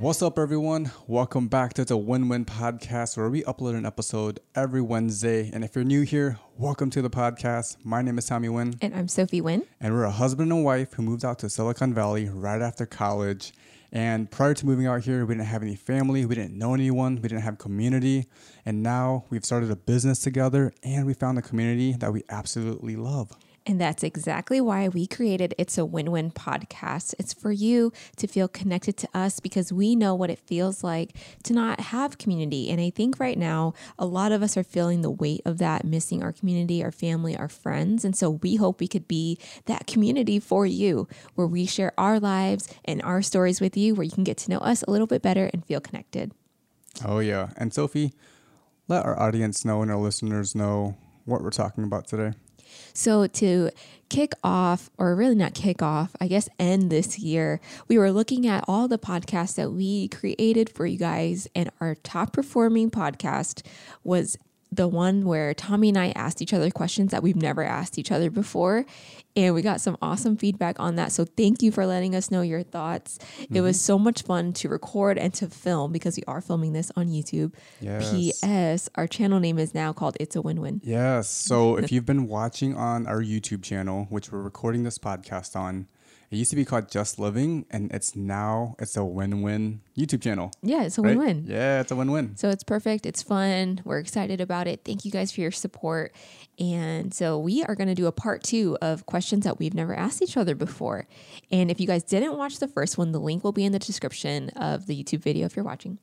What's up, everyone? Welcome back to the Win Win Podcast, where we upload an episode every Wednesday. And if you're new here, welcome to the podcast. My name is Tommy Win, And I'm Sophie Win, and we're a husband and wife who moved out to Silicon Valley right after college. And prior to moving out here, we didn't have any family, we didn't know anyone, we didn't have community. And now we've started a business together, and we found a community that we absolutely love. And that's exactly why we created It's a Win Win podcast. It's for you to feel connected to us because we know what it feels like to not have community. And I think right now, a lot of us are feeling the weight of that, missing our community, our family, our friends. And so we hope we could be that community for you where we share our lives and our stories with you, where you can get to know us a little bit better and feel connected. Oh, yeah. And Sophie, let our audience know and our listeners know what we're talking about today. So, to kick off, or really not kick off, I guess end this year, we were looking at all the podcasts that we created for you guys, and our top performing podcast was the one where Tommy and I asked each other questions that we've never asked each other before. And we got some awesome feedback on that. So thank you for letting us know your thoughts. It was mm-hmm. so much fun to record and to film because we are filming this on YouTube. Yes. P.S. Our channel name is now called It's a Win Win. Yes. So if you've been watching on our YouTube channel, which we're recording this podcast on, it used to be called Just Living, and it's now it's a win-win YouTube channel. Yeah, it's a right? win win. Yeah, it's a win-win. So it's perfect. It's fun. We're excited about it. Thank you guys for your support. And so we are going to do a part two of questions that we've never asked each other before. And if you guys didn't watch the first one, the link will be in the description of the YouTube video if you're watching.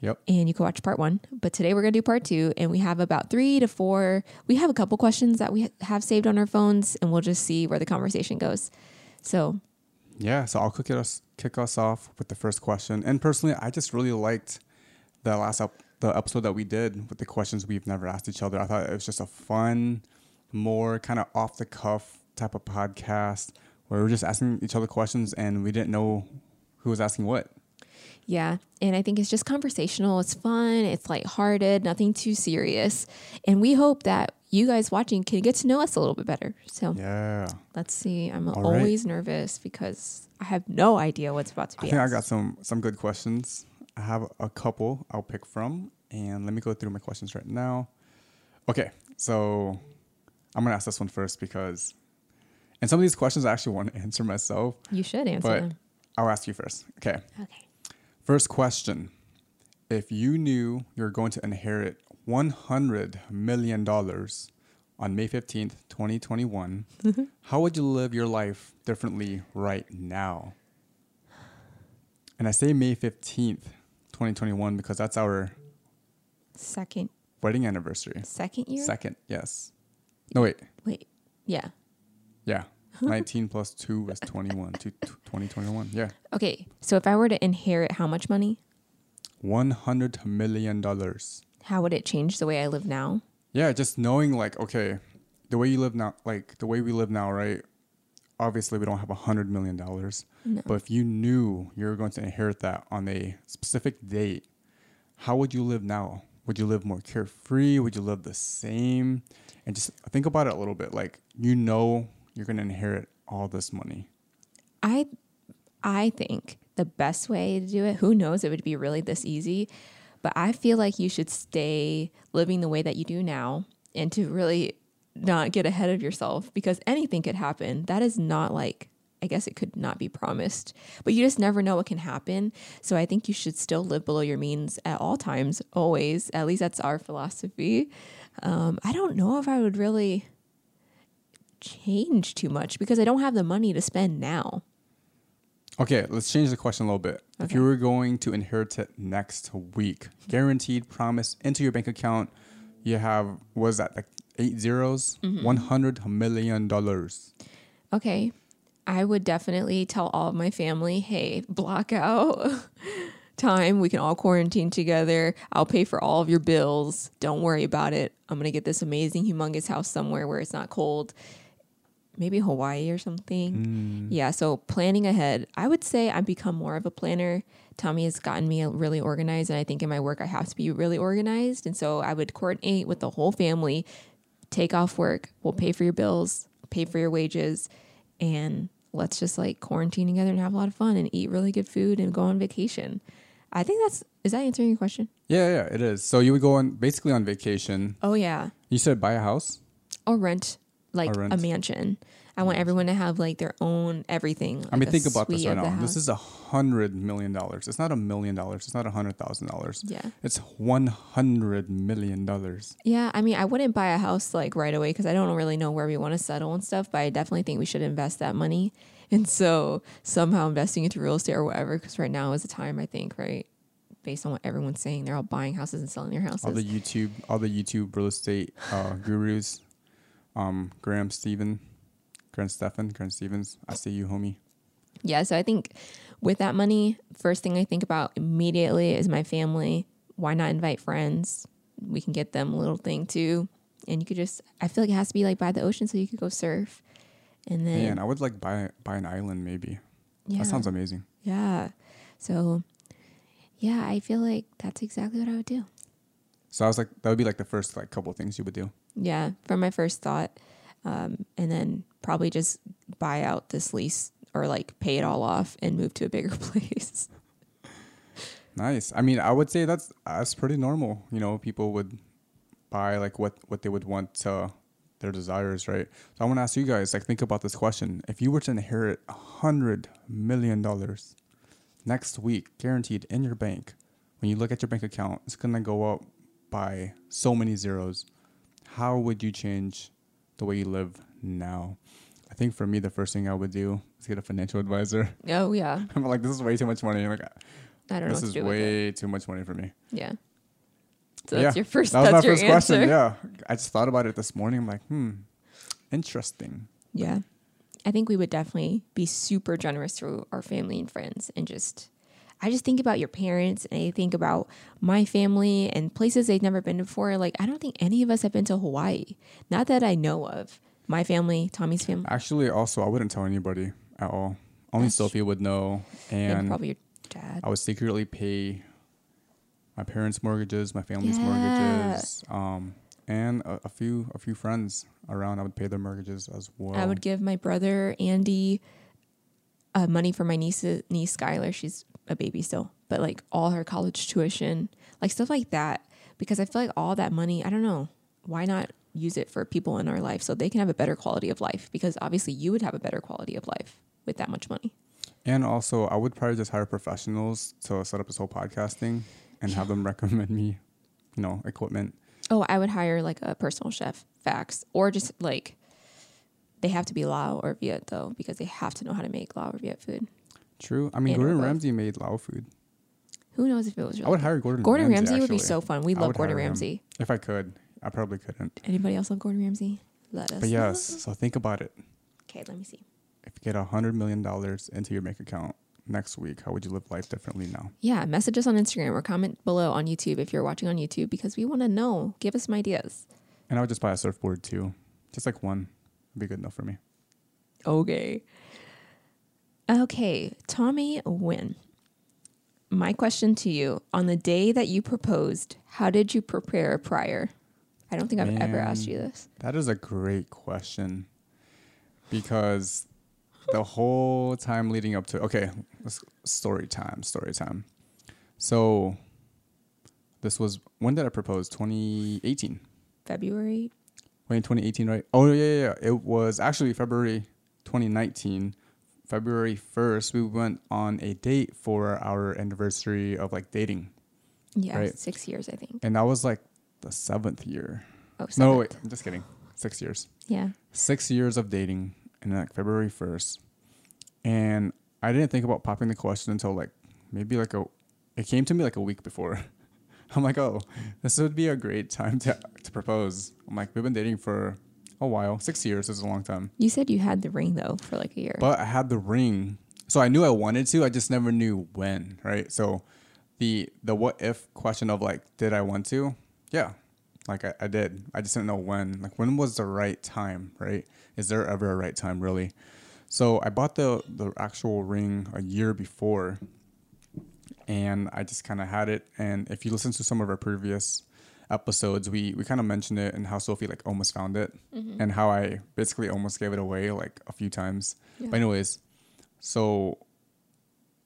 Yep. And you can watch part one. But today we're going to do part two. And we have about three to four. We have a couple questions that we have saved on our phones, and we'll just see where the conversation goes. So Yeah. So I'll kick us kick us off with the first question. And personally, I just really liked the last up the episode that we did with the questions we've never asked each other. I thought it was just a fun, more kind of off the cuff type of podcast where we we're just asking each other questions and we didn't know who was asking what. Yeah. And I think it's just conversational. It's fun. It's lighthearted, nothing too serious. And we hope that you guys watching can get to know us a little bit better. So Yeah. let's see. I'm All right. always nervous because I have no idea what's about to be. I think I got some some good questions. I have a couple I'll pick from, and let me go through my questions right now. Okay, so I'm gonna ask this one first because, and some of these questions I actually want to answer myself, you should answer but them. I'll ask you first. Okay, Okay. first question: If you knew you're going to inherit 100 million dollars on May 15th, 2021, how would you live your life differently right now? And I say May 15th, 2021 because that's our Second wedding anniversary. second year? Second, yes. No, wait. Wait. Yeah. Yeah. 19 plus 2 is 21. to 2021. Yeah. Okay. So if I were to inherit how much money? $100 million. How would it change the way I live now? Yeah, just knowing like, okay, the way you live now, like the way we live now, right? Obviously, we don't have a hundred million dollars, No. but if you knew you were going to inherit that on a specific date, how would you live now? Would you live more carefree? Would you live the same? And just think about it a little bit. Like you know, you're going to inherit all this money. I I think the best way to do it, who knows it would be really this easy, but I feel like you should stay living the way that you do now and to really not get ahead of yourself because anything could happen. That is not like I guess it could not be promised, but you just never know what can happen. So I think you should still live below your means at all times, always. At least that's our philosophy. Um, I don't know if I would really change too much because I don't have the money to spend now. Okay, let's change the question a little bit. If you were going to inherit it next week, guaranteed promise into your bank account, you have was that like eight zeros, Mm-hmm. hundred million dollars. Okay. I would definitely tell all of my family, hey, block out time. We can all quarantine together. I'll pay for all of your bills. Don't worry about it. I'm going to get this amazing, humongous house somewhere where it's not cold. Maybe Hawaii or something. Mm. Yeah. So planning ahead. I would say I've become more of a planner. Tommy has gotten me really organized. And I think in my work, I have to be really organized. And so I would coordinate with the whole family, take off work, we'll pay for your bills, pay for your wages, and let's just like quarantine together and have a lot of fun and eat really good food and go on vacation. I think that's is that answering your question? Yeah, yeah, it is. So you would go on basically on vacation. Oh yeah. You said buy a house. Or rent like a mansion. I want everyone to have like their own everything. I mean, think about this right now. This is a hundred million dollars. It's not a million dollars. It's not a hundred thousand dollars. yeah. It's one hundred million dollars. Yeah, I mean, I wouldn't buy a house like right away because I don't really know where we want to settle and stuff. But I definitely think we should invest that money, and so somehow investing into real estate or whatever. Because right now is the time, I think, right, based on what everyone's saying, they're all buying houses and selling their houses. All the YouTube, all the YouTube real estate uh, gurus, um, Graham Stephan, Graham Stephan, Graham Stevens. I see you, homie. yeah, so I think with that money, first thing I think about immediately is my family. Why not invite friends? We can get them a little thing too, and you could just. I feel like it has to be like by the ocean, so you could go surf, and then Man, I would like buy buy an island maybe. yeah. That sounds amazing. Yeah. So, yeah, I feel like that's exactly what I would do. So I was like, that would be like the first like couple things you would do. Yeah, from my first thought, um, and then probably just buy out this lease or like pay it all off and move to a bigger place. Nice. I mean, I would say that's that's pretty normal. You know, people would buy like what what they would want to their desires, right? So I want to ask you guys, like, think about this question: If you were to inherit a hundred million dollars next week, guaranteed in your bank, when you look at your bank account, it's gonna go up by so many zeros. How would you change the way you live now? I think for me, the first thing I would do is get a financial advisor. oh yeah, I'm like, this is way too much money. I'm like, I don't know this is to do with it. way too much money for me. Yeah. So Yeah, that's your first. That was that's my your first answer. question. Yeah, I just thought about it this morning. I'm like, hmm, interesting. Yeah. I think we would definitely be super generous to our family and friends and just I just think about your parents and I think about my family and places they've never been before. Like I don't think any of us have been to Hawaii. Not that I know of. My family, Tommy's family, Actually, also, I wouldn't tell anybody at all. Only That's Sophie would know, and and probably your dad. I would secretly pay my parents' mortgages, my family's Yeah. mortgages, um, and a, a few a few friends around. I would pay their mortgages as well. I would give my brother Andy uh, money for my niece niece Skylar. She's a baby still, but like all her college tuition, like stuff like that. Because I feel like all that money, I don't know, why not use it for people in our life so they can have a better quality of life? Because obviously you would have a better quality of life with that much money. And also, I would probably just hire professionals to set up this whole podcast thing and have them recommend me, you know, equipment. Oh, I would hire like a personal chef, facts, or just like they have to be Lao or Viet though, because they have to know how to make Lao or Viet food. True. I mean, Gordon. Ramsay made Lao food. Who knows if it was really I would hire Gordon. Gordon Ramsay, Ramsay, would be so fun. We I love would Gordon hire him. Ramsay. If I could, I probably couldn't. Anybody else love Gordon Ramsay? Let us. Know. But know. yes, so think about it. Okay, let me see. If you get a hundred million dollars into your bank account next week, how would you live life differently now? Yeah, message us on Instagram or comment below on YouTube if you're watching on YouTube because we want to know. Give us some ideas. And I would just buy a surfboard too, just like one, would be good enough for me. Okay. Okay, Tommy Wynn. My question to you on the day that you proposed, how did you prepare prior? I don't think I've ever asked you this. That is a great question because the whole time leading up to okay, story time, story time. So this was when did I propose? 2018. February? Wait, 2018, right? Oh yeah, yeah, yeah. It was actually February 2019. February 1st, we went on a date for our anniversary of like dating, Yeah, Right. six years, I think. and that was like the seventh year. Oh, No, seventh. wait, I'm just kidding. Six years. Yeah. six years of dating and like February 1st. And I didn't think about popping the question until like maybe like a, it came to me like a week before. I'm like, oh, this would be a great time to, to propose. I'm like, we've been dating for a while. Six years is a long time. You said you had the ring though for like a year. But I had the ring. So I knew I wanted to, I just never knew when, right? So the the what if question of like, did I want to? Yeah. Like I, I did. I just didn't know when. Like when was the right time, right? Is there ever a right time really? So I bought the the actual ring a year before and I just kind of had it and if you listen to some of our previous episodes, we we kind of mentioned it and how Sophie like almost found it, Mm-hmm. and how I basically almost gave it away like a few times. Yeah. But anyways, so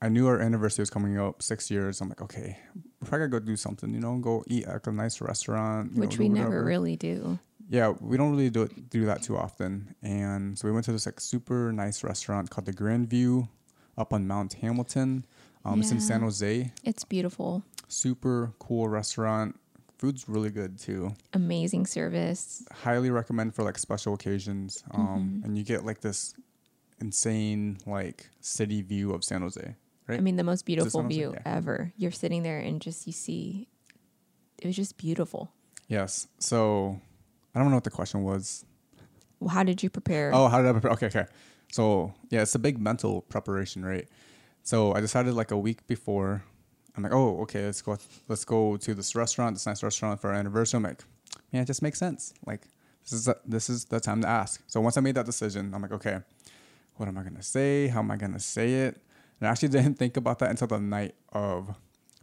I knew our anniversary was coming up, six years. I'm like, okay, we're probably gonna go do something, you know, go eat at a nice restaurant, you Which know, we never really do. Yeah, we don't really do it, do that too often. And so we went to this like super nice restaurant called the Grandview up on Mount Hamilton. Um, It's in San Jose. It's beautiful. Super cool restaurant. Food's really good too. Amazing service. Highly recommend for like special occasions. Um, Mhm. And you get like this insane like city view of San Jose, right? I mean, the most beautiful view Yeah. ever. You're sitting there and just you see, it was just beautiful. yes. So I don't know what the question was. Well, how did you prepare? Oh, how did I prepare? Okay, okay. So yeah, it's a big mental preparation, right? So I decided like a week before. I'm like, oh, okay, let's go. Let's go to this restaurant, this nice restaurant for our anniversary. I'm like, man, it just makes sense. Like, this is the, this is the time to ask. So once I made that decision, I'm like, okay, what am I gonna say? How am I gonna say it? And I actually didn't think about that until the night of,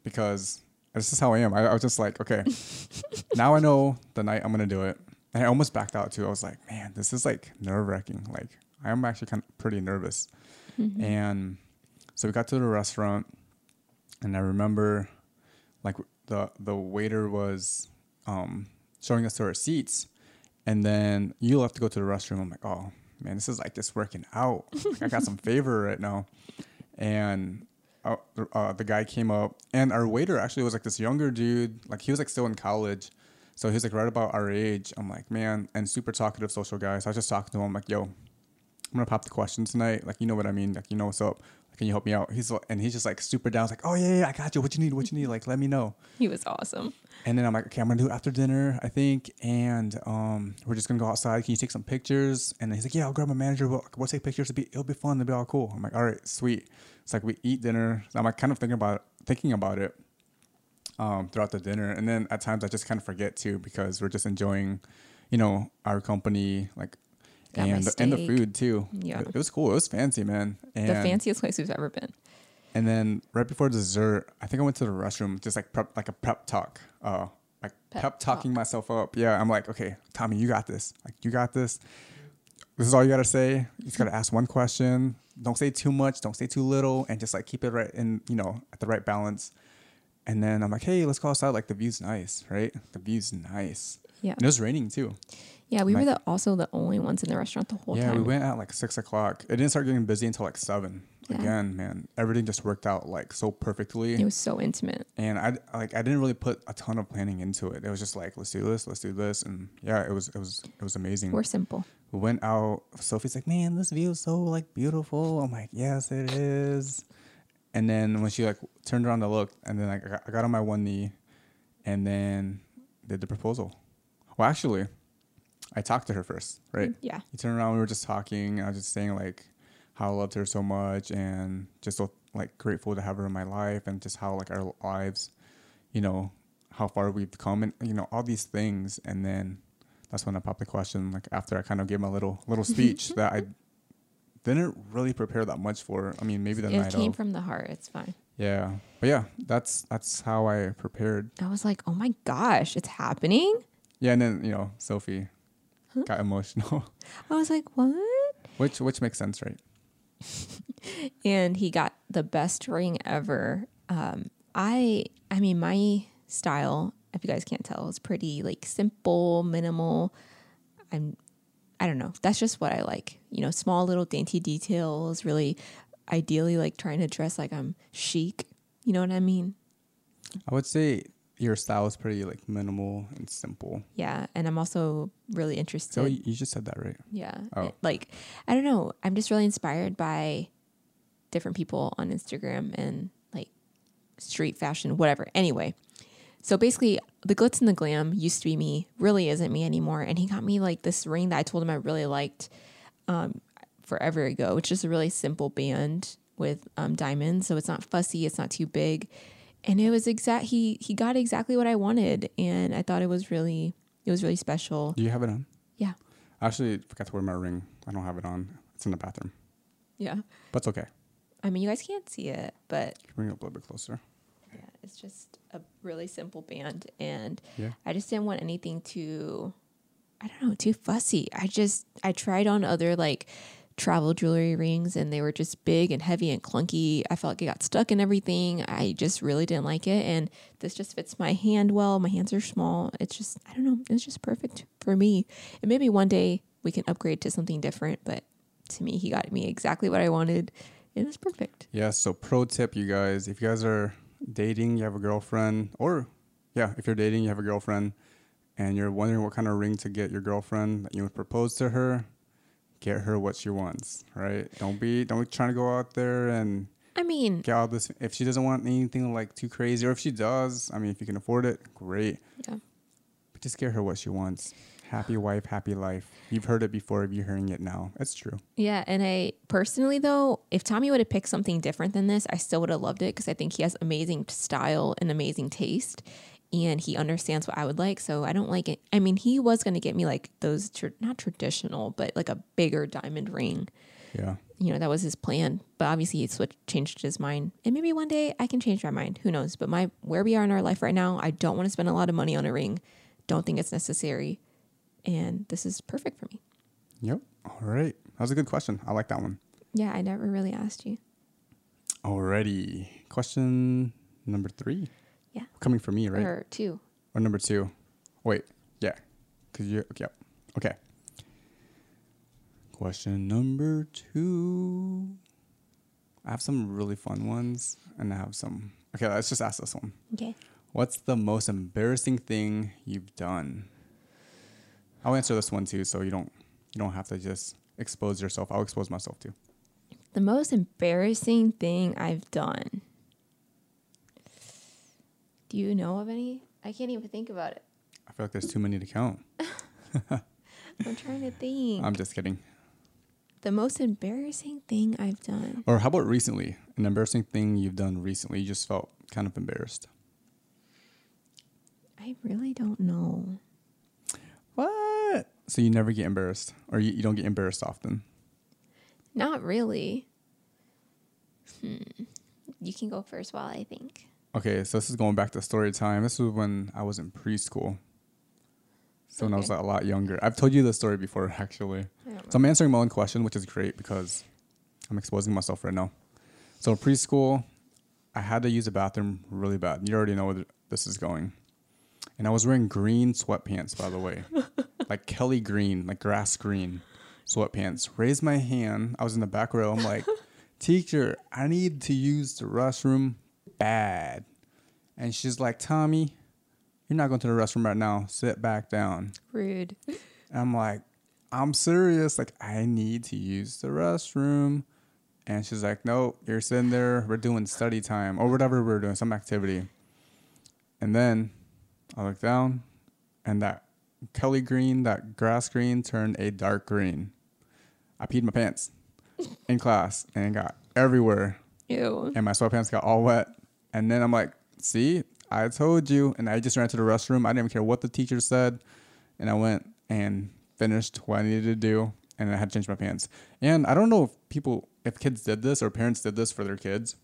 because this is how I am. I, I was just like, okay, now I know the night I'm gonna do it. And I almost backed out too. I was like, man, this is like nerve wracking. Like I am actually kind of pretty nervous. Mhm. And so we got to the restaurant, and I remember, like the the waiter was um, showing us to our seats, and then you left to go to the restroom. I'm like, oh man, this is like just working out. I got some favor right now, and. Uh, the- uh, the guy came up, and our waiter actually was like this younger dude. Like he was like still in college, so he was like right about our age. I'm like, man, and super talkative social guy. So I was just talking to him. I'm like, yo, I'm gonna pop the question tonight. Like, you know what I mean? Like, you know what's up? Can you help me out? He's and he's just like super down. He's like, oh yeah, yeah, I got you. What you need? What you need? Like, let me know. He was awesome. And then I'm like, okay, I'm gonna do it after dinner, I think, and um, we're just gonna go outside. Can you take some pictures? And then he's like, yeah, I'll grab my manager. We'll, we'll take pictures. It'll be, it'll be fun. It'll be all cool. I'm like, all right, sweet. It's like we eat dinner. So I'm like kind of thinking about thinking about it um, throughout the dinner, and then at times I just kind of forget too because we're just enjoying, you know, our company, like, Got and the, and the food too. Yeah. it, was cool. It was fancy, man. And, the fanciest place we've ever been. and then right before dessert, I think I went to the restroom, just like prep, like a prep talk, uh, like Pep pep, talking myself up. Yeah, I'm like, okay, Tommy, you got this. Like, you got this. This is all you gotta say. You just gotta ask one question. Don't say too much. Don't say too little, and just like keep it right in, you know, at the right balance. And then I'm like, hey, let's go outside. Like the view's nice, right? The view's nice. Yeah. And it was raining too. Yeah, we were the, also the only ones in the restaurant the whole yeah, time. Yeah, we went at like six o'clock. It didn't start getting busy until like seven. Yeah. Again, man, everything just worked out like so perfectly. It was so intimate. and I like I didn't really put a ton of planning into it. It was just like let's do this, let's do this, and yeah, it was it was it was amazing. We're simple. we went out. Sophie's like, man, this view is so like beautiful. I'm like, yes, it is. And then when she like turned around to look, and then like, I got on my one knee, and then did the proposal. Well, actually, I talked to her first, right? Mm, yeah. He turned around. We were just talking. I was just saying like how I loved her so much, and just so like grateful to have her in my life, and just how like our lives, you know, how far we've come, and you know all these things. And then that's when I popped the question. Like after I kind of gave my little little speech that I didn't really prepare that much for. I mean, maybe the it night It came of. from the heart. It's fine. yeah, but yeah, that's that's how I prepared. I was like, oh my gosh, it's happening. Yeah, and then you know Sophie got emotional, I was like, what? which which makes sense, right? and he got the best ring ever. Um, I, I mean, my style, if you guys can't tell, is pretty like simple, minimal. I'm, I don't know. That's just what I like. You know, small little dainty details. Really, ideally, like trying to dress like I'm chic. You know what I mean? I would say your style is pretty like minimal and simple. Yeah, and I'm also really interested. So you you just said that right? Yeah. Oh. Like, I don't know. I'm just really inspired by different people on Instagram and like street fashion, whatever. Anyway, so basically, the glitz and the glam used to be me, really isn't me anymore. And he got me like this ring that I told him I really liked um, forever ago, which is a really simple band with um, diamonds. So it's not fussy, it's not too big. And it was exact. He he got exactly what I wanted, and I thought it was really it was really special. Do you have it on? Yeah. I actually forgot to wear my ring. I don't have it on. It's in the bathroom, Yeah. but it's okay. I mean, you guys can't see it, but Bring it up a little bit closer. yeah, It's just a really simple band. And Yeah. I just didn't want anything too, I don't know, too fussy. I just, I tried on other like travel jewelry rings and they were just big and heavy and clunky. I felt like it got stuck in everything. I just really didn't like it. And this just fits my hand well. My hands are small. It's just, I don't know, it's just perfect for me. And maybe one day we can upgrade to something different. But to me, he got me exactly what I wanted. It was perfect. Yeah. So pro tip, you guys, if you guys are dating, you have a girlfriend, or yeah, if you're dating, you have a girlfriend, and you're wondering what kind of ring to get your girlfriend that you would propose to her, get her what she wants. Right? Don't be don't be trying to go out there and I mean, get all this. If she doesn't want anything like too crazy, or if she does, I mean, if you can afford it, great. yeah. But just get her what she wants. Happy wife, happy life. You've heard it before. If you're hearing it now, it's true. Yeah, and I personally though, if Tommy would have picked something different than this, I still would have loved it because I think he has amazing style and amazing taste, and he understands what I would like. So I don't like it. I mean, he was going to get me like those tr- not traditional, but like a bigger diamond ring. Yeah. You know, that was his plan. But obviously, he switched, changed his mind, and maybe one day I can change my mind. Who knows? But my where we are in our life right now, I don't want to spend a lot of money on a ring. Don't think it's necessary, and this is perfect for me. Yep. All right. That was a good question. I like that one. Yeah, I never really asked you. Alrighty. Question number three. Yeah. Coming from me, right? Or, two. Or number two. Wait. Yeah. Cause you. Yep. Okay. Question number two. I have some really fun ones, and I have some. Okay, let's just ask this one. Okay. What's the most embarrassing thing you've done? I'll answer this one too, so you don't you don't have to just expose yourself. I'll expose myself too. The most embarrassing thing I've done. Do you know of any? I can't even think about it. I feel like there's too many to count. I'm trying to think. I'm just kidding. the most embarrassing thing I've done. Or how about recently? An embarrassing thing you've done recently. You just felt kind of embarrassed. I really don't know. What? So you never get embarrassed, or you, you don't get embarrassed often. Not really. Hmm. You can go first while I think. Okay, so this is going back to story time. This was when I was in preschool. So when I was Okay. a lot younger. I've told you the story before, actually. So I'm answering my own question, which is great because I'm exposing myself right now. So preschool, I had to use a bathroom really bad. You already know where this is going. And I was wearing green sweatpants, by the way, like Kelly green, like grass green sweatpants. Raised my hand. I was in the back row. I'm like, teacher, I need to use the restroom bad. And she's like, Tommy, you're not going to the restroom right now. Sit back down. Rude. And I'm like, I'm serious. Like, I need to use the restroom. And she's like, Nope, you're sitting there. We're doing study time or whatever we're doing, some activity. And then I look down, and that Kelly green, that grass green turned a dark green. I peed my pants in class and got everywhere. Ew. And my sweatpants got all wet. And then I'm like, See, I told you. And I just ran to the restroom. I didn't even care what the teacher said. And I went and finished what I needed to do. And I had to change my pants. And I don't know if people, if kids did this or parents did this for their kids,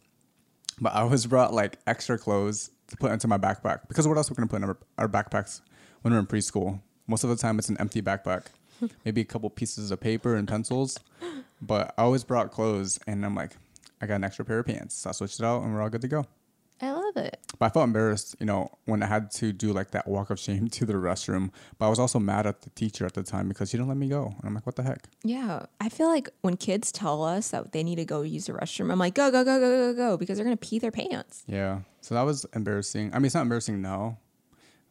but I always brought like extra clothes to put into my backpack because what else we're gonna put in our, our backpacks when we're in preschool? Most of the time, it's an empty backpack, maybe a couple pieces of paper and pencils. But I always brought clothes, and I'm like, I got an extra pair of pants, so I switched it out, and we're all good to go. I love it. But I felt embarrassed, you know, when I had to do like that walk of shame to the restroom. But I was also mad at the teacher at the time because she didn't let me go. And I'm like, what the heck? Yeah. I feel like when kids tell us that they need to go use the restroom, I'm like, go, go, go, go, go, go, because they're going to pee their pants. Yeah. So that was embarrassing. I mean, it's not embarrassing now,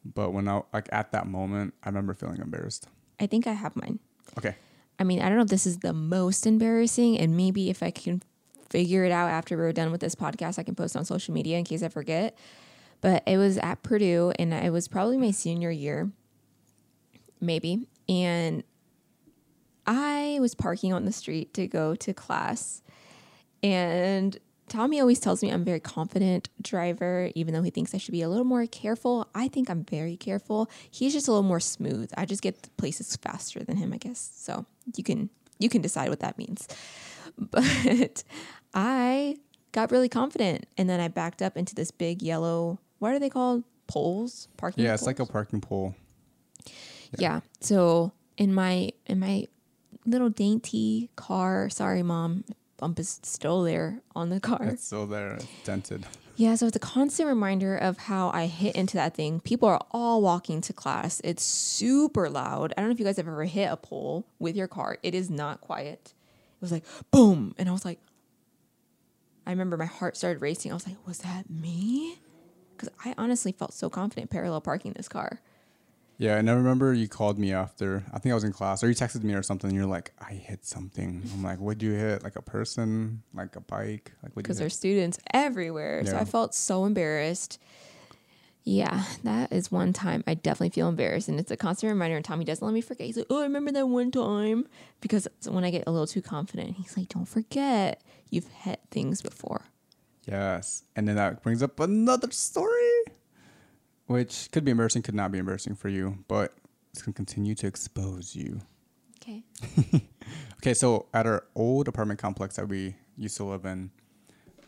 but when I like at that moment, I remember feeling embarrassed. I think I have mine. Okay. I mean, I don't know if this is the most embarrassing, and maybe if I can figure it out after we're done with this podcast, I can post on social media in case I forget. But it was at Purdue, and it was probably my senior year, maybe. And I was parking on the street to go to class, and Tommy always tells me I'm a very confident driver, even though he thinks I should be a little more careful. I think I'm very careful. He's just a little more smooth. I just get places faster than him, I guess. So you can you can decide what that means. But I got really confident, and then I backed up into this big yellow what are they called? Poles, parking. Yeah, it's like a parking pole. yeah. So in my in my little dainty car, sorry, mom, bump is still there on the car. It's still there, it's dented. Yeah, so it's a constant reminder of how I hit into that thing. People are all walking to class. It's super loud. I don't know if you guys have ever hit a pole with your car. It is not quiet. It was like boom, and I was like, I remember my heart started racing. I was like, was that me? Because I honestly felt so confident parallel parking this car. Yeah, and I remember you called me after. I think I was in class, or you texted me or something. And you're like, "I hit something." I'm like, "What'd you hit? Like a person? Like a bike? Like what?" because there's students everywhere. So I felt so embarrassed. Yeah, that is one time I definitely feel embarrassed. And it's a constant reminder. And Tommy doesn't let me forget. He's like, Oh, I remember that one time. Because when I get a little too confident, he's like, Don't forget, you've hit things before. Yes, and then that brings up another story, which could be embarrassing, could not be embarrassing for you, but it's gonna continue to expose you. Okay. Okay, so at our old apartment complex that we used to live in,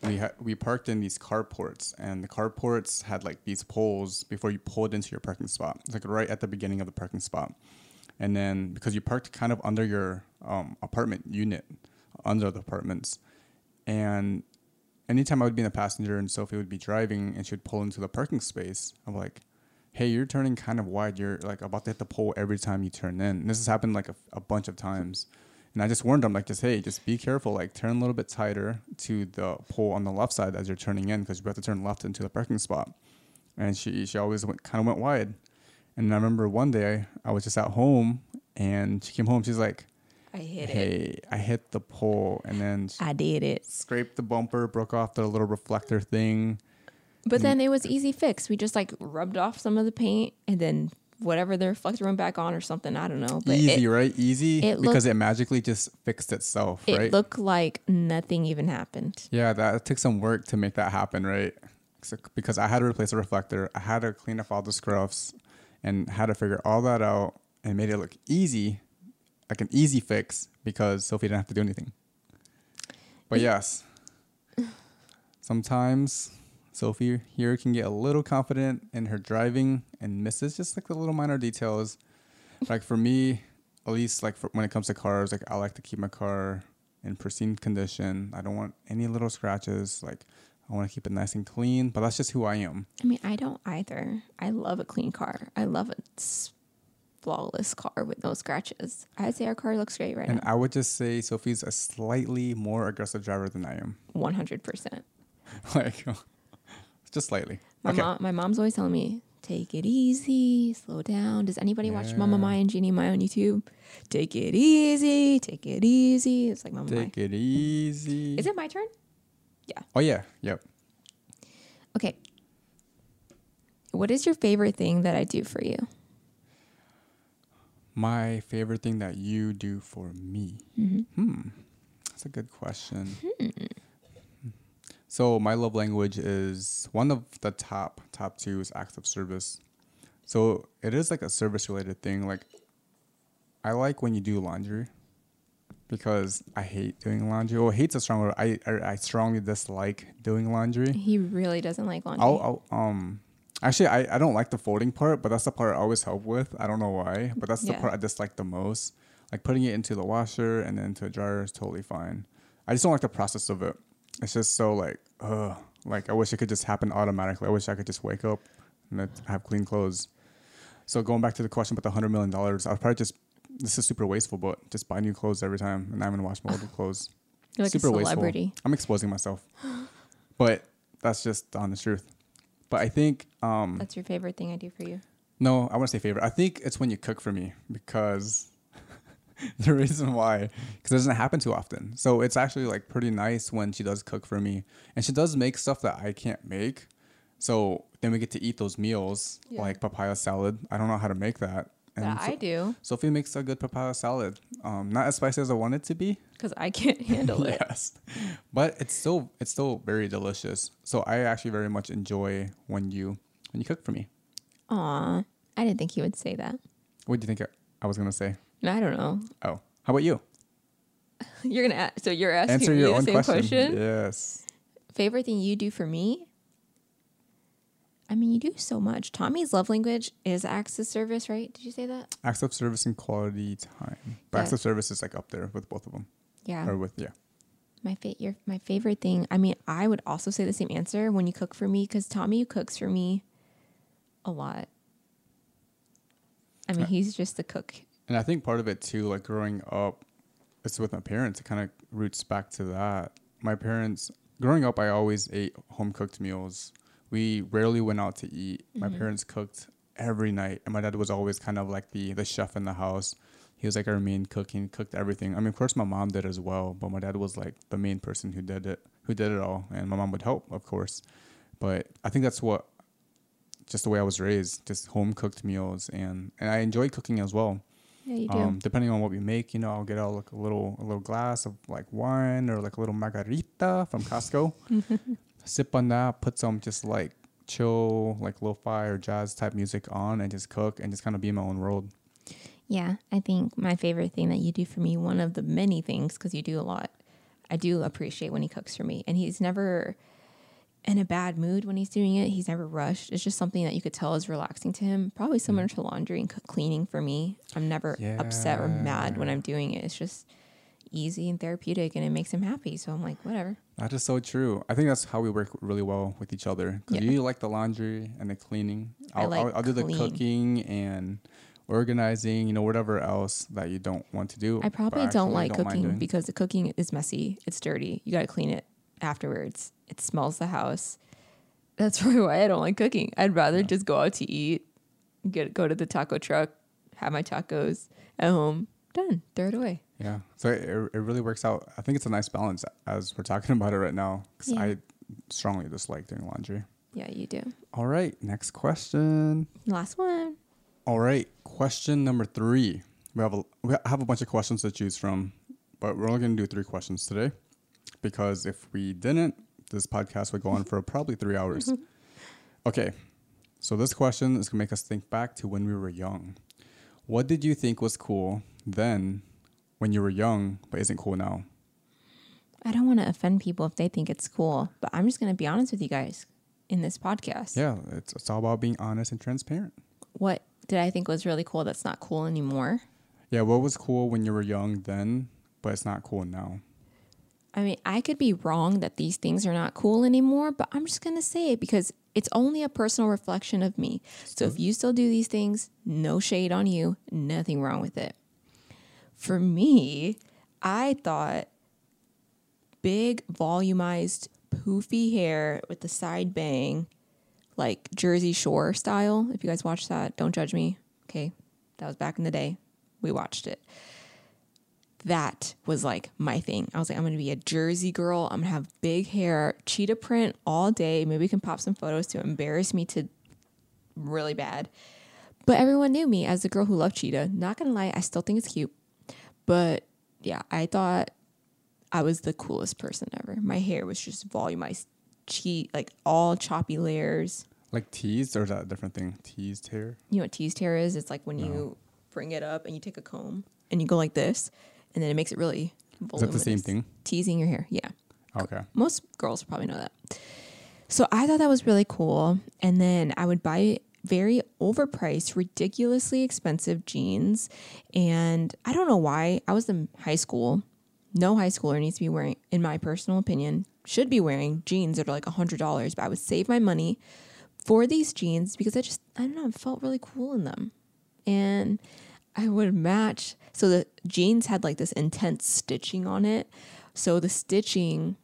we had we parked in these carports, and the carports had like these poles before you pulled into your parking spot. It's like right at the beginning of the parking spot, and then because you parked kind of under your um, apartment unit, under the apartments, and anytime I would be in the passenger and Sophie would be driving and she would pull into the parking space, I'm like, hey, you're turning kind of wide. You're like about to hit the pole every time you turn in. And this has happened like a, a bunch of times. And I just warned them, like, just hey, just be careful. Like, turn a little bit tighter to the pole on the left side as you're turning in, because you have to turn left into the parking spot. And she she always went kind of went wide. And I remember one day I was just at home, and she came home. She's like, I hit it. hey, I hit the pole, and then I did it. scraped the bumper, broke off the little reflector thing. But then it was easy fix. We just like rubbed off some of the paint and then whatever their reflector went back on or something. I don't know. But Easy, it, right? Easy it because looked- it magically just fixed itself, it right? looked like nothing even happened. yeah, that took some work to make that happen, right? Because I had to replace a reflector, I had to clean up all the scruffs, and had to figure all that out and made it look easy, like an easy fix because Sophie didn't have to do anything. But yes, sometimes Sophie here can get a little confident in her driving and misses just like the little minor details. Like for me, at least like for, when it comes to cars, like I like to keep my car in pristine condition. I don't want any little scratches. Like I want to keep it nice and clean. But that's just who I am. I mean, I don't either. I love a clean car. I love a flawless car with no scratches. I'd say our car looks great right And now. I would just say Sophie's a slightly more aggressive driver than I am. 100%. like just slightly. My, okay. mom, my mom's always telling me, take it easy, slow down. Does anybody watch Mama Yeah. Mai and Jeannie Mai on YouTube? Take it easy, take it easy. It's like Mama Mai. Take it easy. Is it my turn? Yeah. Oh yeah. Yep. Okay. What is your favorite thing that I do for you? My favorite thing that you do for me. Hmm. That's a good question. So my love language is one of the top top two is acts of service. So it is like a service related thing. Like I like when you do laundry because I hate doing laundry. Well, hate's a strong word. I, I I strongly dislike doing laundry. He really doesn't like laundry. I'll, I'll um actually I, I don't like the folding part, but that's the part I always help with. I don't know why, but that's the Yeah. part I dislike the most. Like putting it into the washer and then into a dryer is totally fine. I just don't like the process of it. It's just so like ugh. Like I wish it could just happen automatically. I wish I could just wake up and have clean clothes. So going back to the question about the hundred million dollars, I'll probably just this is super wasteful, but just buy new clothes every time and I'm gonna wash my old clothes. You're like a celebrity. I'm exposing myself. but that's just the honest truth. But I think um That's your favorite thing I do for you. no, I want to say favorite. I think it's when you cook for me because the reason why because it doesn't happen too often. So it's actually like pretty nice when she does cook for me, and she does make stuff that I can't make. So then we get to eat those meals Yeah. like papaya salad. I don't know how to make that. That so- I do Sophie makes a good papaya salad. Um, not as spicy as I want it to be, because I can't handle it. yes, but it's still it's still very delicious. So I actually very much enjoy when you when you cook for me. Aw, I didn't think you would say that. What do you think I, was gonna say? I don't know. Oh, how about you? You're gonna a- so you're asking Answer me your the own same question. question. Yes. Favorite thing you do for me? I mean, you do so much. Tommy's love language is acts of service, right? Did you say that? Acts of service and quality time. But Yeah. acts of service is like up there with both of them. Yeah. Or with, yeah. My fa- your my favorite thing. I mean, I would also say the same answer when you cook for me because Tommy cooks for me a lot. I mean, he's just the cook. And I think part of it too, like growing up, it's with my parents. It kind of roots back to that. My parents, growing up, I always ate home cooked meals. We rarely went out to eat. My mm-hmm. parents cooked every night, and my dad was always kind of like the the chef in the house. He was like our main cook. He cooked everything. I mean, of course, my mom did as well, but my dad was like the main person who did it, who did it all, and my mom would help, of course. But I think that's what, just the way I was raised, just home cooked meals, and and I enjoy cooking as well Yeah, you do. um, depending on what we make, you know, I'll get out like a little a little glass of like wine or like a little margarita from Costco. Sip on that, put some just like chill, like lo-fi or jazz type music on, and just cook and just kind of be in my own world. Yeah, I think my favorite thing that you do for me, one of the many things, because you do a lot, I do appreciate when he cooks for me. And he's never in a bad mood when he's doing it. He's never rushed. It's just something that you could tell is relaxing to him. Probably hmm. similar to laundry and cleaning for me. I'm never upset or mad when I'm doing it. It's just easy and therapeutic and it makes him happy. So I'm like, whatever. That is so true. I think that's how we work really well with each other. Yeah. you like the laundry and the cleaning. I I'll, like I'll, I'll do the cooking and organizing, you know, whatever else that you don't want to do. I probably don't like mind cooking because the cooking is messy. It's dirty. You got to clean it afterwards. It smells the house. That's probably why I don't like cooking. I'd rather just go out to eat, get go to the taco truck, have my tacos at home, done, throw it away. Yeah. So it, it really works out. I think it's a nice balance as we're talking about it right now. Because Yeah. I strongly dislike doing laundry. Yeah, you do. All right. Next question. Last one. All right. Question number three. We have a, we have a bunch of questions to choose from, but we're only going to do three questions today because if we didn't, this podcast would go on for probably three hours. Okay. So this question is going to make us think back to when we were young. What did you think was cool then when you were young, but isn't cool now? I don't want to offend people if they think it's cool, but I'm just going to be honest with you guys in this podcast. Yeah, it's, it's all about being honest and transparent. What did I think was really cool that's not cool anymore? Yeah, what was cool when you were young then, but it's not cool now? I mean, I could be wrong that these things are not cool anymore, but I'm just going to say it because it's only a personal reflection of me. So if you still do these things, no shade on you, nothing wrong with it. For me, I thought big, volumized, poofy hair with the side bang, like Jersey Shore style. If you guys watch that, don't judge me. Okay. That was back in the day. We watched it that was like my thing. I was like, I'm gonna be a Jersey girl. I'm gonna have big hair, cheetah print all day. Maybe we can pop some photos to embarrass me to really bad. But everyone knew me as the girl who loved cheetah. Not gonna lie, I still think it's cute. But yeah, I thought I was the coolest person ever. My hair was just volumized, cheat like all choppy layers. Like teased, or is that a different thing? Teased hair? You know what teased hair is? It's like when you bring it up and you take a comb and you go like this, and then it makes it really. Is that the same thing? Teasing your hair, yeah. Okay. Most girls probably know that. So I thought that was really cool. And then I would buy very overpriced, ridiculously expensive jeans. And I don't know why. I was in high school. No high schooler needs to be wearing, in my personal opinion, should be wearing jeans that are like $100. But I would save my money for these jeans because I just, I don't know, I felt really cool in them. And I would match. So the jeans had like this intense stitching on it. So the stitching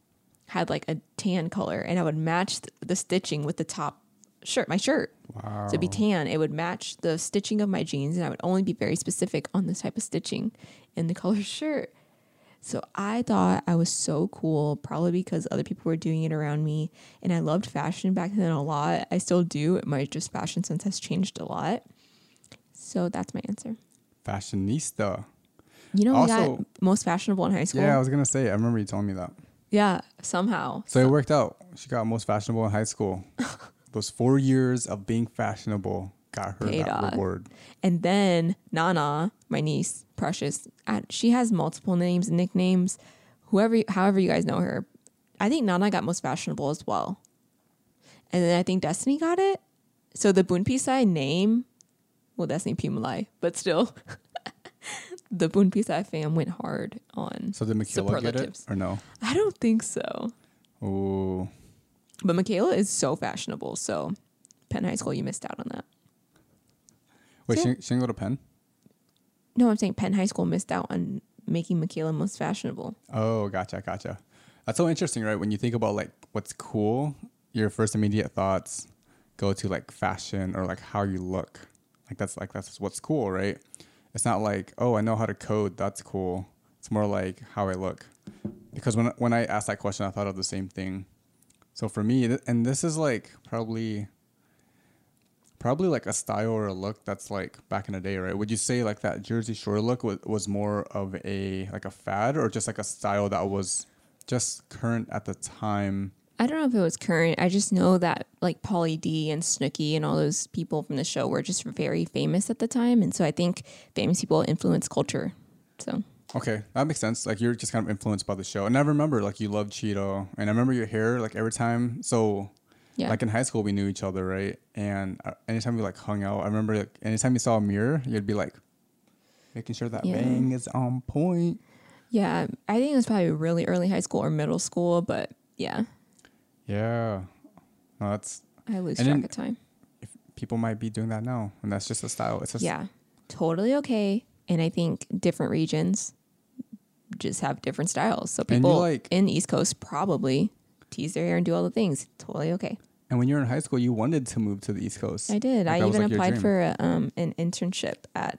had like a tan color, and I would match the stitching with the top shirt, my shirt. Wow. So it'd be tan. It would match the stitching of my jeans, and I would only be very specific on this type of stitching in the color shirt. So I thought I was so cool, probably because other people were doing it around me. And I loved fashion back then a lot. I still do. My just fashion sense has changed a lot. So that's my answer. Fashionista. You know, we got most fashionable in high school. Yeah, I was gonna say. I remember you telling me that. Yeah, somehow. So it worked out. She got most fashionable in high school. Those four years of being fashionable got her Paid that off. reward. And then Nana, my niece, Precious, she has multiple names and nicknames. Whoever, however you guys know her, I think Nana got most fashionable as well. And then I think Destiny got it. so the Bunpisai name, well, that's named Pimalai, but still, the Bunpisai fam went hard on. So did Michaela get it or no? I don't think so. Oh, But Michaela is so fashionable. So, Penn High School, you missed out on that. wait, Yeah. she, she didn't go to Penn? No, I'm saying Penn High School missed out on making Michaela most fashionable. Oh, gotcha, gotcha. That's so interesting, right? When you think about like what's cool, your first immediate thoughts go to like fashion or like how you look. Like that's like that's what's cool, right? It's not like oh, I know how to code. That's cool. It's more like how I look. Because when when I asked that question, I thought of the same thing. So for me, and this is like probably probably like a style or a look that's like back in the day, right? Would you say like that Jersey Shore look was, was more of a like a fad or just like a style that was just current at the time? I don't know if it was current. I just know that like Pauly D and Snooki and all those people from the show were just very famous at the time. And so I think famous people influence culture. So Okay, that makes sense. Like you're just kind of influenced by the show. And I remember like you loved Cheeto, and I remember your hair like every time. So yeah. like in high school we knew each other, right? And uh, anytime we like hung out, I remember like anytime you saw a mirror, you'd be like making sure that Yeah. bang is on point. yeah. I think it was probably really early high school or middle school, but yeah, Yeah, no, that's I lose track of time. people might be doing that now, and that's just a style. It's just Yeah, totally okay. And I think different regions just have different styles. So people like- in the East Coast probably tease their hair and do all the things. Totally okay. And when you were in high school, you wanted to move to the East Coast. I did. Like, I even like, applied for a, um, an internship at,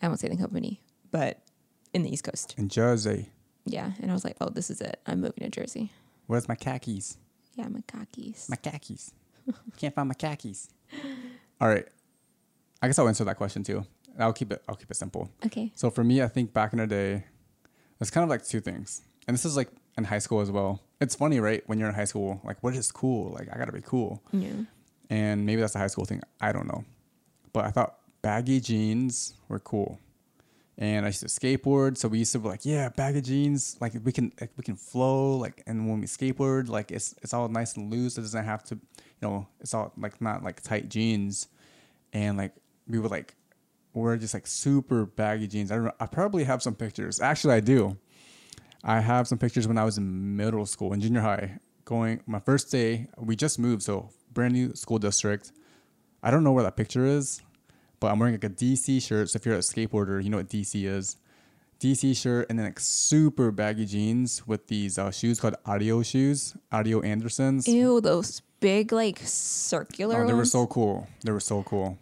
I won't say the company, but in the East Coast. in Jersey. Yeah. And I was like, oh, this is it. I'm moving to Jersey. Where's my khakis? Yeah, my khakis. My khakis. Can't find my khakis. All right. I guess I'll answer that question too. I'll keep it. I'll keep it simple. okay. So for me, I think back in the day, it's kind of like two things, and this is like in high school as well. It's funny, right? When you're in high school, like what is cool? Like I gotta be cool, Yeah. and maybe that's a high school thing. I don't know, but I thought baggy jeans were cool. And I used to skateboard, so we used to be like, yeah, baggy jeans, like we can like, we can flow, like, and when we skateboard, like it's it's all nice and loose. It doesn't have to, you know, it's all like not like tight jeans, and like we would like wear just like super baggy jeans. I, I probably have some pictures. Actually, I do. I have some pictures when I was in middle school in junior high. Going my first day, we just moved, so brand new school district. I don't know where that picture is, but I'm wearing like a DC shirt. So if you're a skateboarder, you know what DC is. DC shirt and then like super baggy jeans with these uh, shoes called Adio shoes, Adio Andersons. Ew, those big, like, circular Oh, they were so cool. They were so cool.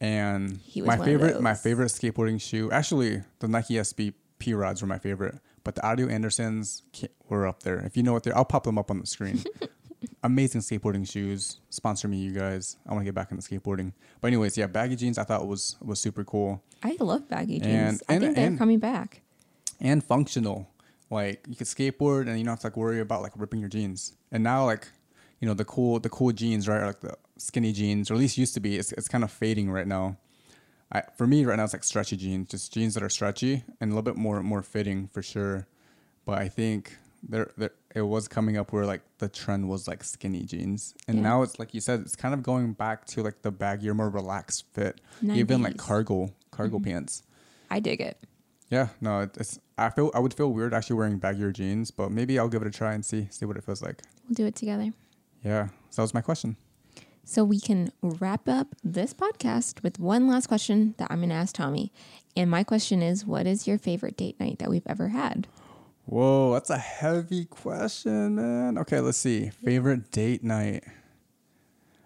And my favorite, my favorite skateboarding shoe. Actually, the Nike SB P rods were my favorite, but the Adio Andersons were up there. If you know what they're, I'll pop them up on the screen. Amazing skateboarding shoes. Sponsor me, you guys. I want to get back into skateboarding. But anyways, yeah, baggy jeans. I thought was was super cool I love baggy jeans. And- I and- think they're and- coming back. and functional. Like you could skateboard and you don't have to like worry about like ripping your jeans. And now like, you know, the cool the cool jeans, right? Like the skinny jeans, or at least used to be. It's it's kind of fading right now. I, for me right now it's like stretchy jeans, just jeans that are stretchy and a little bit more more fitting for sure. But I think there there it was coming up where like the trend was like skinny jeans, and Yeah. now it's like you said, it's kind of going back to like the baggier, more relaxed fit, even like 90s. cargo cargo mm-hmm. pants. I dig it. Yeah, no, it- it's I feel I would feel weird actually wearing baggier jeans, but maybe I'll give it a try and see see what it feels like. We'll do it together. Yeah, so that was my question. So we can wrap up this podcast with one last question that I'm going to ask Tommy. And my question is what is your favorite date night that we've ever had? Whoa, that's a heavy question, man. Okay, let's see. Favorite date night.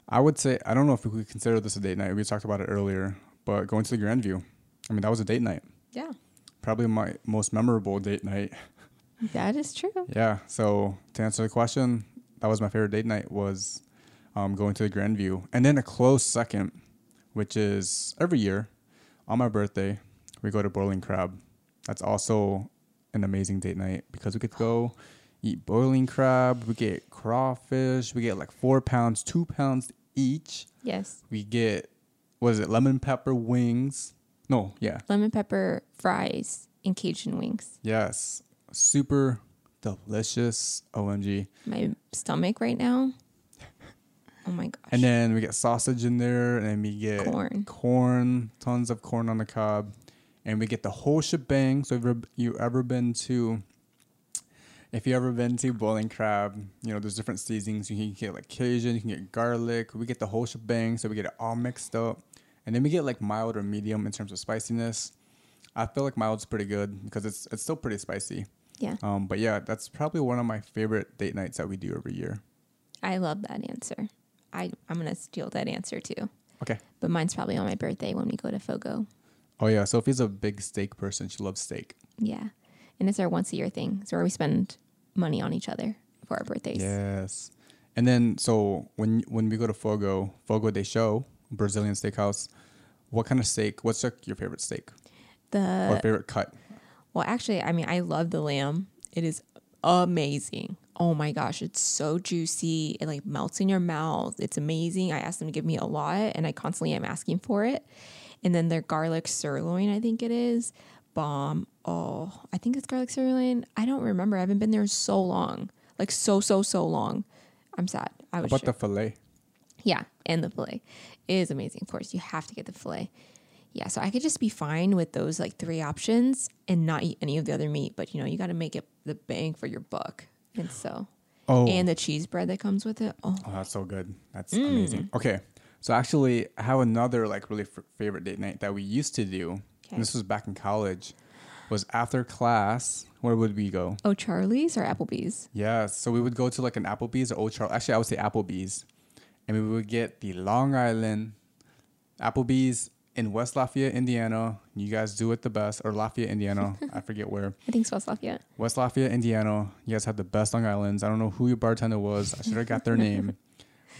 I would say I don't know if we could consider this a date night. We talked about it earlier, but going to the Grandview. I mean, that was a date night. Yeah. Probably my most memorable date night. That is true. Yeah. So to answer the question, that was my favorite date night was um, going to the Grandview, and then a close second, which is every year on my birthday, we go to Boiling Crab. That's also an amazing date night because we could go eat boiling crab. We get crawfish. We get like four pounds, two pounds each. Yes. We get what is it? Lemon pepper wings. No, yeah, Lemon pepper fries and Cajun wings. yes, super delicious. Omg. My stomach right now. Oh my gosh. And then we get sausage in there, and then we get Corn. corn, tons of corn on the cob, and we get the whole shebang. So if you're, ever been to, if you ever been to boiling crab, you know there's different seasonings. You can get like Cajun, you can get garlic. We get the whole shebang, so we get it all mixed up, and then we get like mild or medium in terms of spiciness. I feel like mild's pretty good because it's it's still pretty spicy. yeah. Um, but yeah, that's probably one of my favorite date nights that we do every year. I love that answer. I, I'm going to steal that answer too. Okay. But mine's probably on my birthday when we go to Fogo. Oh yeah, Sophie's a big steak person. She loves steak. Yeah. And it's our once a year thing. It's where we spend money on each other for our birthdays. Yes. And then so when when we go to Fogo, Fogo de Chão, Brazilian steakhouse, what kind of steak? What's like your favorite steak or The favorite cut? well, actually, I mean, I love the lamb. It is amazing. Oh my gosh, it's so juicy. It like melts in your mouth. It's amazing. I asked them to give me a lot, and I constantly am asking for it. And then their garlic sirloin, I think it is, bomb. Oh, I think it's garlic sirloin. I don't remember. I haven't been there so long, like so so so long. I'm sad. I How was about sure. the fillet? Yeah, and the fillet it is amazing. Of course, you have to get the fillet. Yeah, so I could just be fine with those like three options and not eat any of the other meat, but you know, you got to make it the bang for your buck. And so, Oh, and the cheese bread that comes with it. Oh, oh, that's so good. That's Mm. amazing. Okay, so actually, I have another like really f- favorite date night that we used to do. Okay. And this was back in college. Was after class. Where would we go? oh, Charlie's or Applebee's? Yeah, so we would go to like an Applebee's or Old Charles. Actually, I would say Applebee's, and we would get the Long Island Applebee's in West Lafayette, Indiana. You guys do it the best, or Lafayette, Indiana. I forget where. I think it's West Lafayette. West Lafayette, Indiana. You guys have the best Long Island's. I don't know who your bartender was. I should have got their name,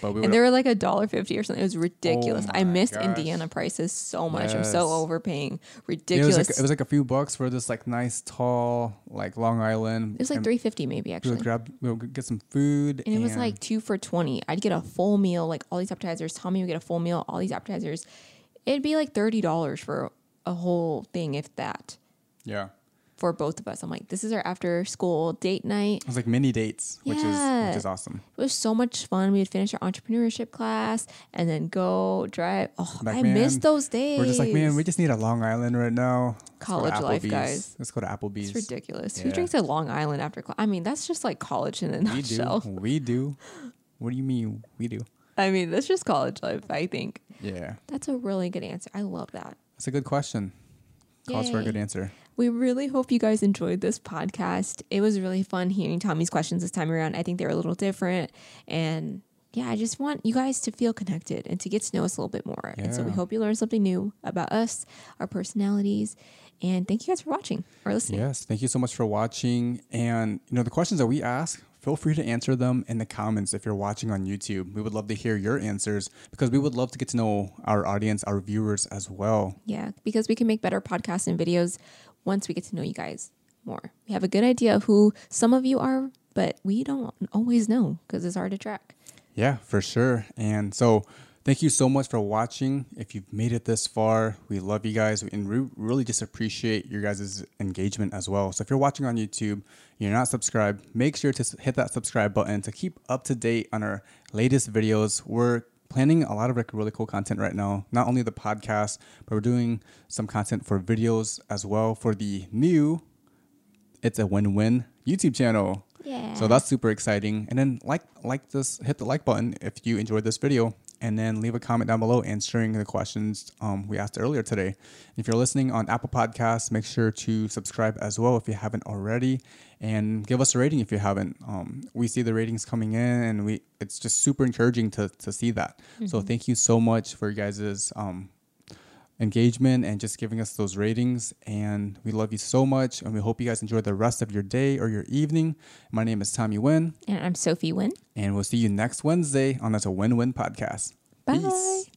but we And they were like a dollar fifty or something. It was ridiculous. Oh I Oh my missed gosh. Indiana prices so much. I'm so overpaying. It was Ridiculous. like it was like a few bucks for this like nice tall like Long Island. it was like and three fifty maybe We actually. would grab, we would get some food, And it was like two for 20. I'd get a full meal, like all these appetizers. Tommy would get a full meal, all these appetizers. It'd be like $30 for a whole thing, if that, yeah. For both of us. I'm like, this is our after school date night. It was like mini dates, which is which is awesome. It was so much fun. We would finish our entrepreneurship class and then go drive. Oh, Like, I miss those days. We're just like, man, we just need a Long Island right now. Let's College life, guys. Let's go to Applebee's. It's ridiculous. Who drinks a Long Island after class? I mean, that's just like college in a We nutshell. do. We do. What do you mean we do? I mean, that's just college life, I think. Yeah. That's a really good answer. I love that. That's a good question. Calls for a good answer. We really hope you guys enjoyed this podcast. It was really fun hearing Tommy's questions this time around. I think they were a little different. And yeah, I just want you guys to feel connected and to get to know us a little bit more. And so we hope you learned something new about us, our personalities. And thank you guys for watching or listening. Yes. Thank you so much for watching. And you know, the questions that we ask, feel free to answer them in the comments if you're watching on YouTube. We would love to hear your answers because we would love to get to know our audience, our viewers as well. Yeah, because we can make better podcasts and videos once we get to know you guys more. We have a good idea of who some of you are, but we don't always know because it's hard to track. Yeah, for sure. And so, thank you so much for watching. If you've made it this far, we love you guys and we really just appreciate your guys' engagement as well. So, if you're watching on YouTube, you're not subscribed, make sure to hit that subscribe button to keep up to date on our latest videos. We're planning a lot of like really cool content right now. Not only the podcast, but we're doing some content for videos as well for the new It's a Win-Win YouTube channel. Yeah. So that's super exciting. And then like like this, hit the like button if you enjoyed this video, and then leave a comment down below answering the questions um, we asked earlier today. If you're listening on Apple Podcasts, make sure to subscribe as well if you haven't already, and give us a rating if you haven't. Um, we see the ratings coming in, and we it's just super encouraging to to see that. So thank you so much for you guys' um, engagement and just giving us those ratings. And we love you so much. And we hope you guys enjoy the rest of your day or your evening. My name is Tommy Wynn, and I'm Sophie Wynn. and we'll see you next Wednesday on That's a Win Win podcast. Bye. Peace.